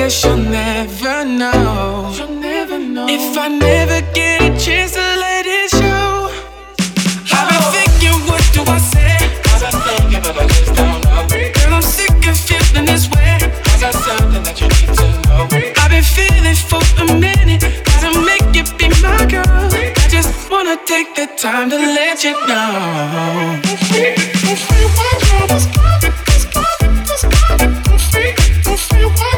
guess you'll never know. You'll never know. If I never get a chance to let it show. I've been oh. thinking, what do I say? I've thinking, but I just don't know. Girl, I'm sick of feeling this way. I got something that you need to know. I've been feeling for a minute. Gotta make you be my girl. I just wanna take the time to let you know. Girl,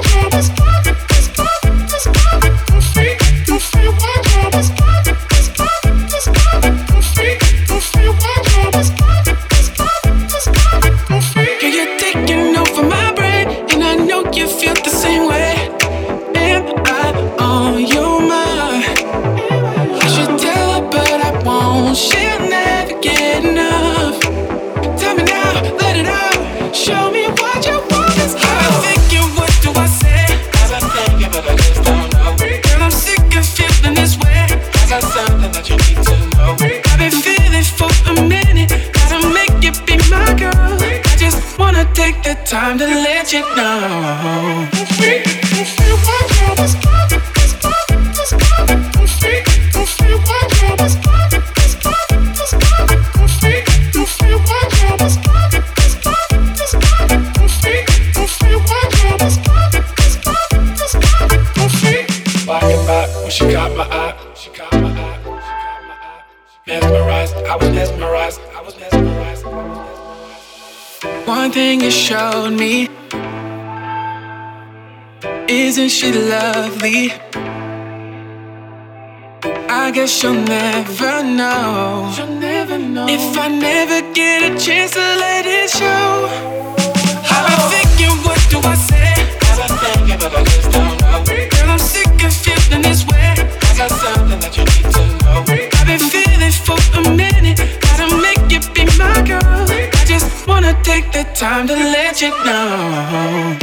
time to let you know. One thing you showed me. Isn't she lovely? I guess you'll never know. You'll never know. If I never get a chance to let it show. I've been thinking, what do I say? I've been thinking, but I just don't know. Girl, I'm sick of feeling this way. I got something that you need to know. I've been feeling for a minute. Wanna take the time to let you know.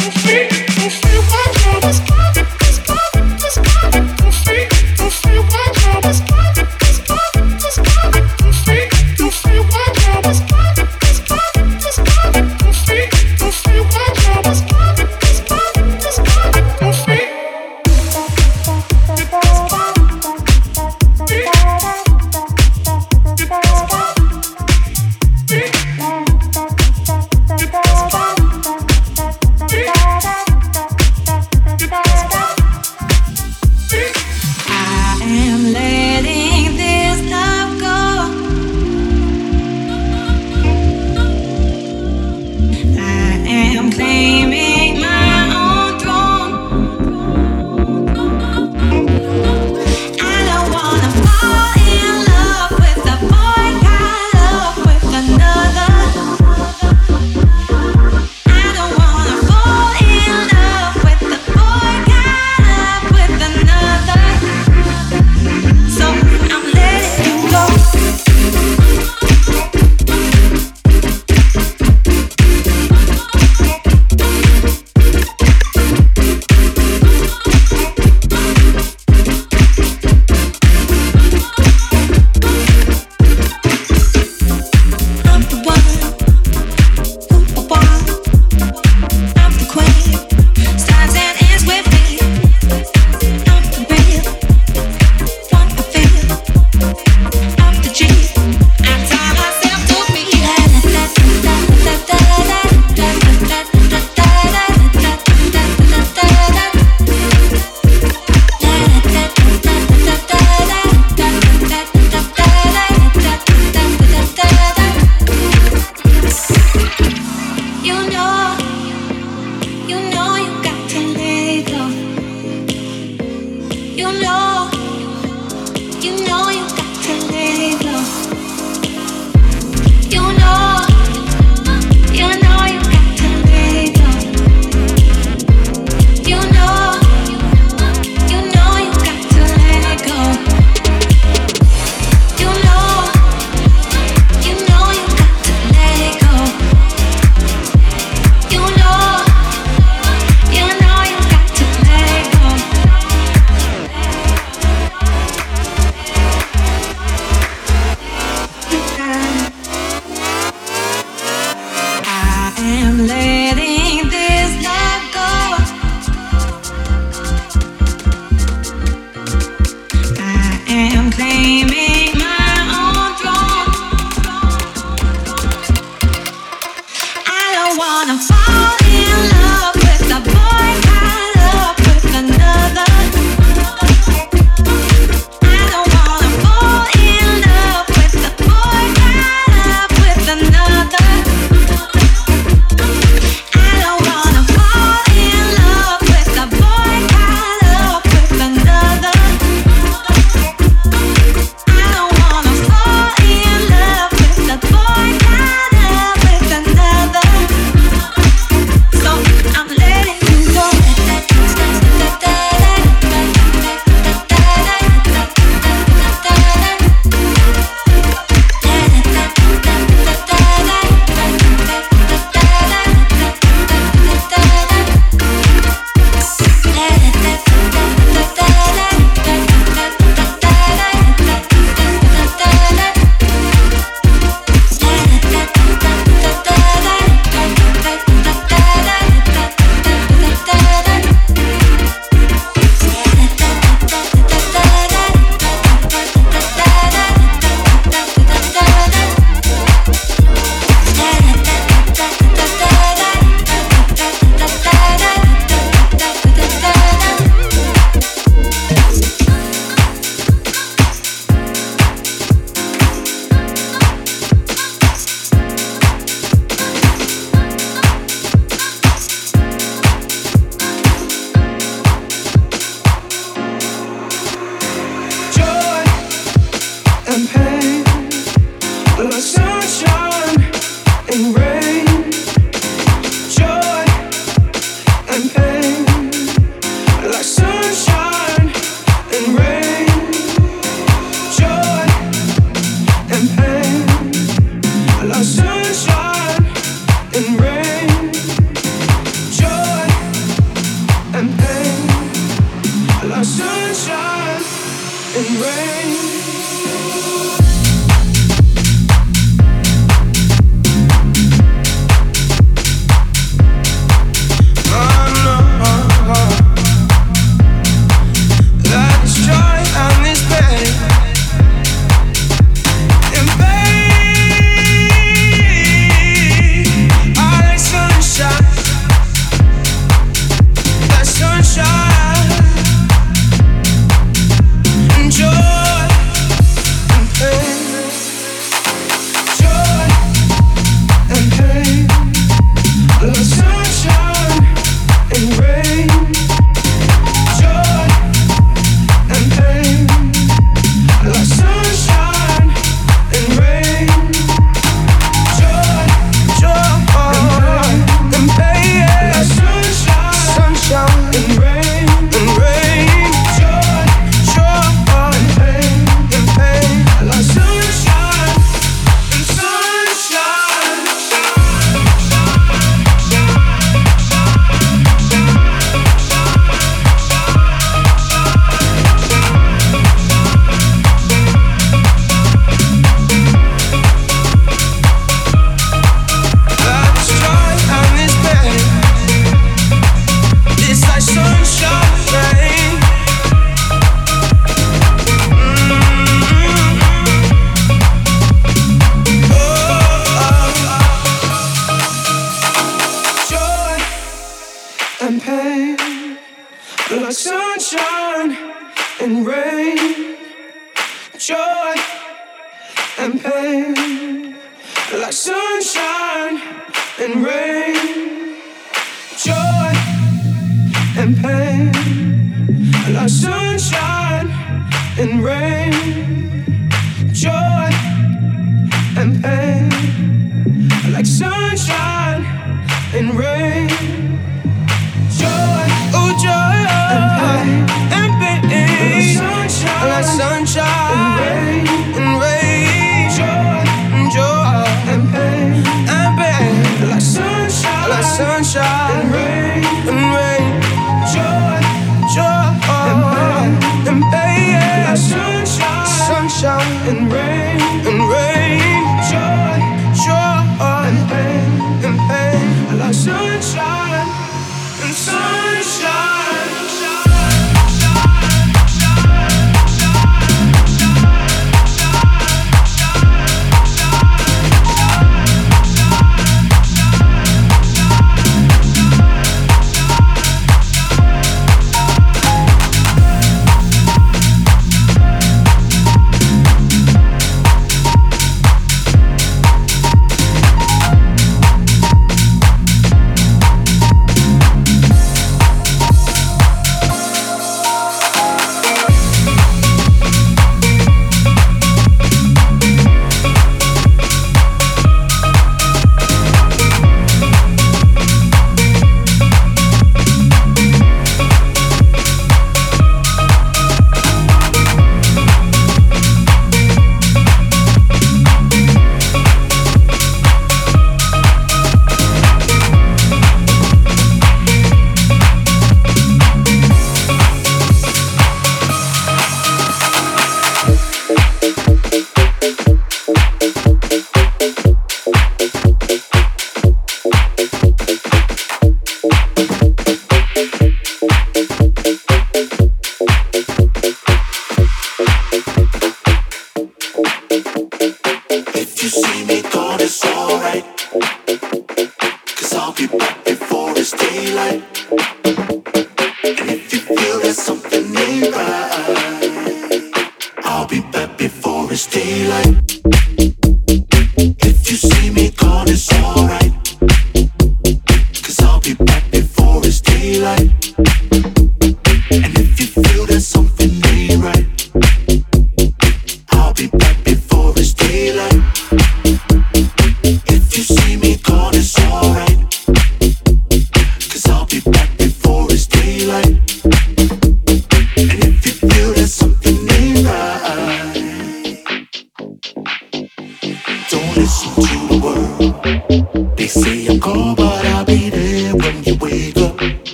listen to the word. They say I'm gone.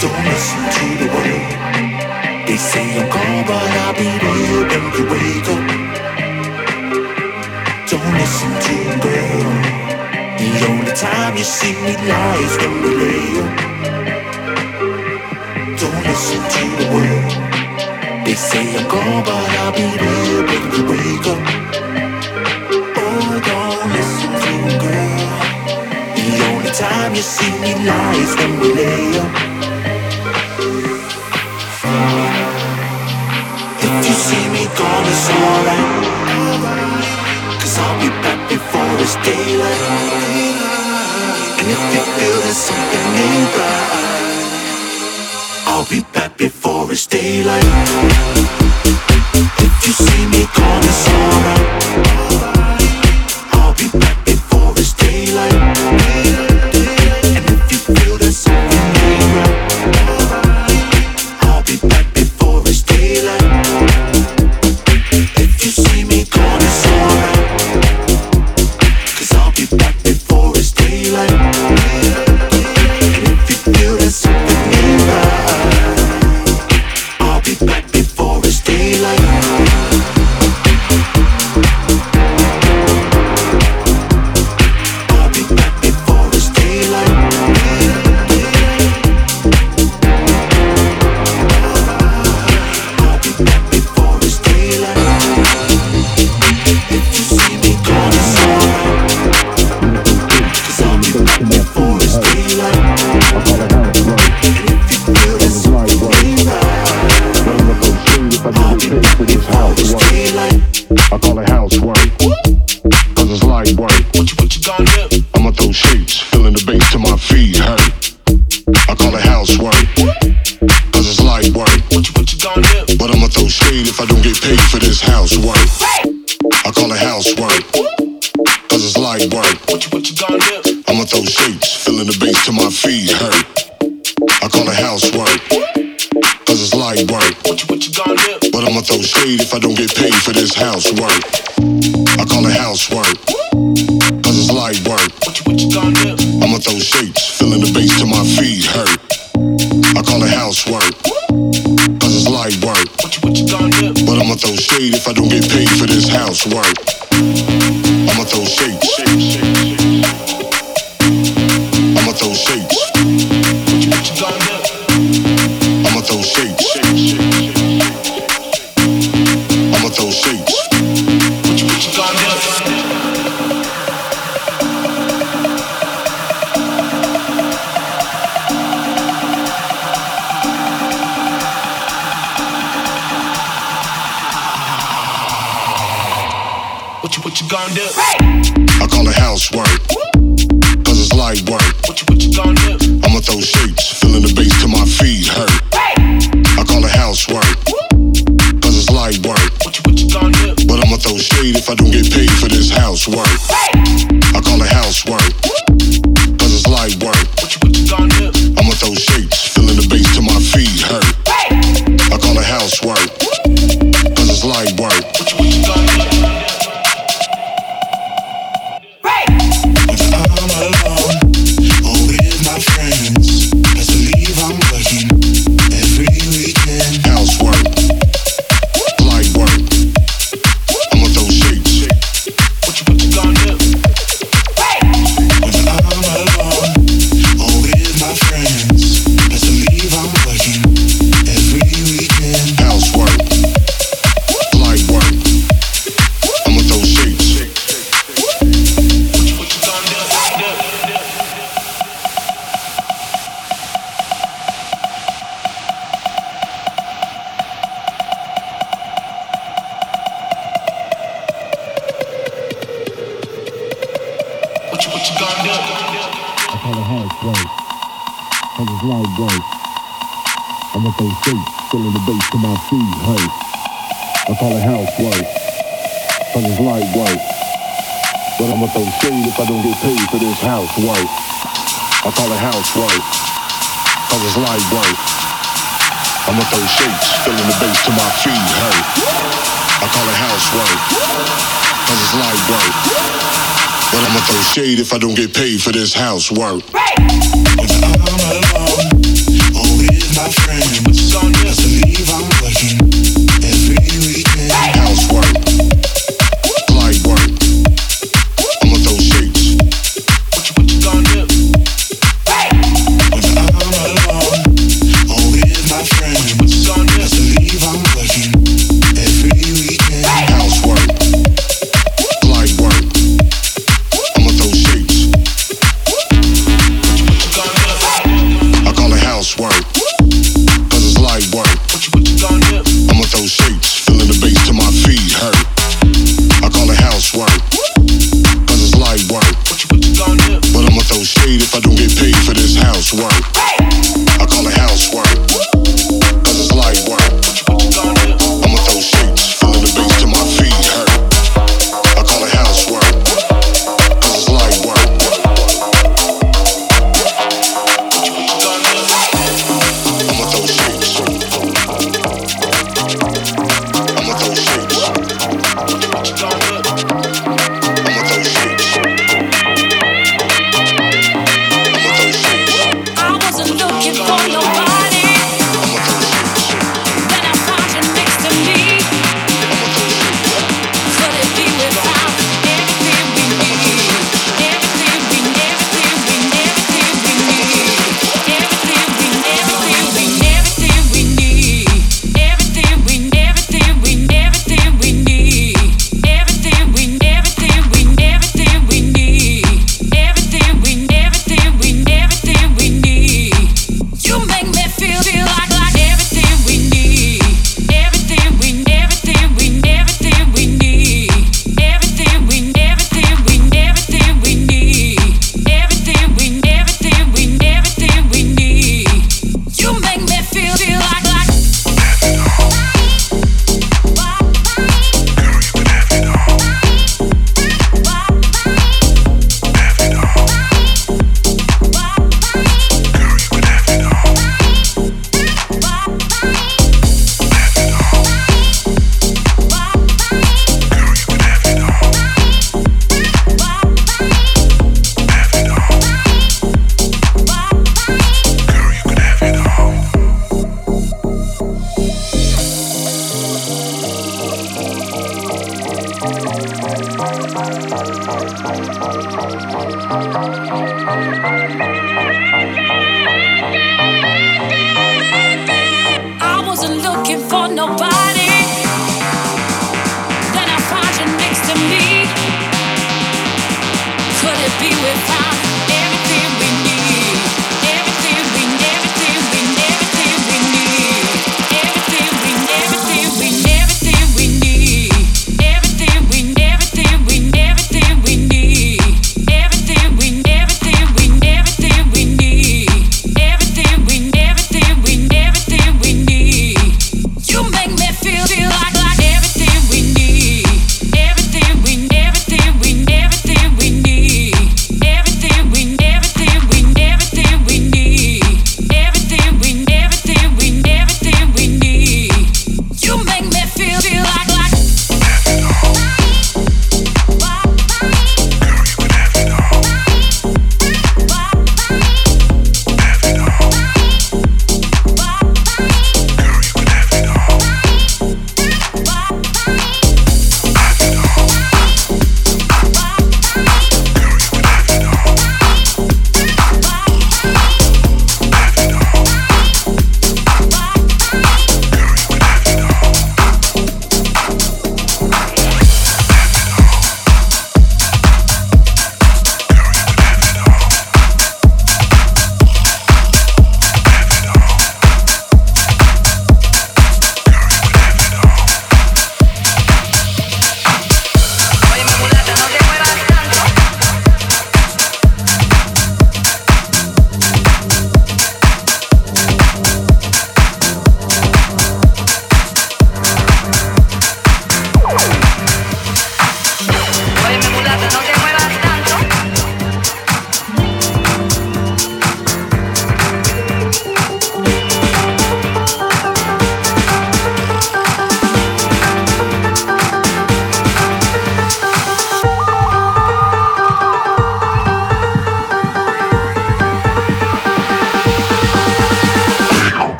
Don't listen to the world. They say I'm but I'll be when you wake up. Don't listen to. The only time you see me lie is when we lay up. Don't listen to the world. They say I'm gone, but I'll be there when you wake up. you see me lies, then we lay up. If you see me gone, it's alright. Cause I'll be back before it's daylight. And if you feel there's something ain't right, I'll be back before it's daylight. If you see me gone, it's alright. paid if I don't get paid for this housework. I call it housework. work, cause it's light work. house. I call it house white. Cause it's light white. I'ma throw shapes, filling the bass to my feet, hey. I call it house white. Cause it's light white. But I'ma throw shade if I don't get paid for this house work. Right. When I'm alone, who is my friend?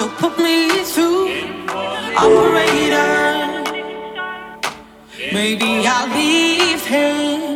So put me through operator. Maybe I'll leave here.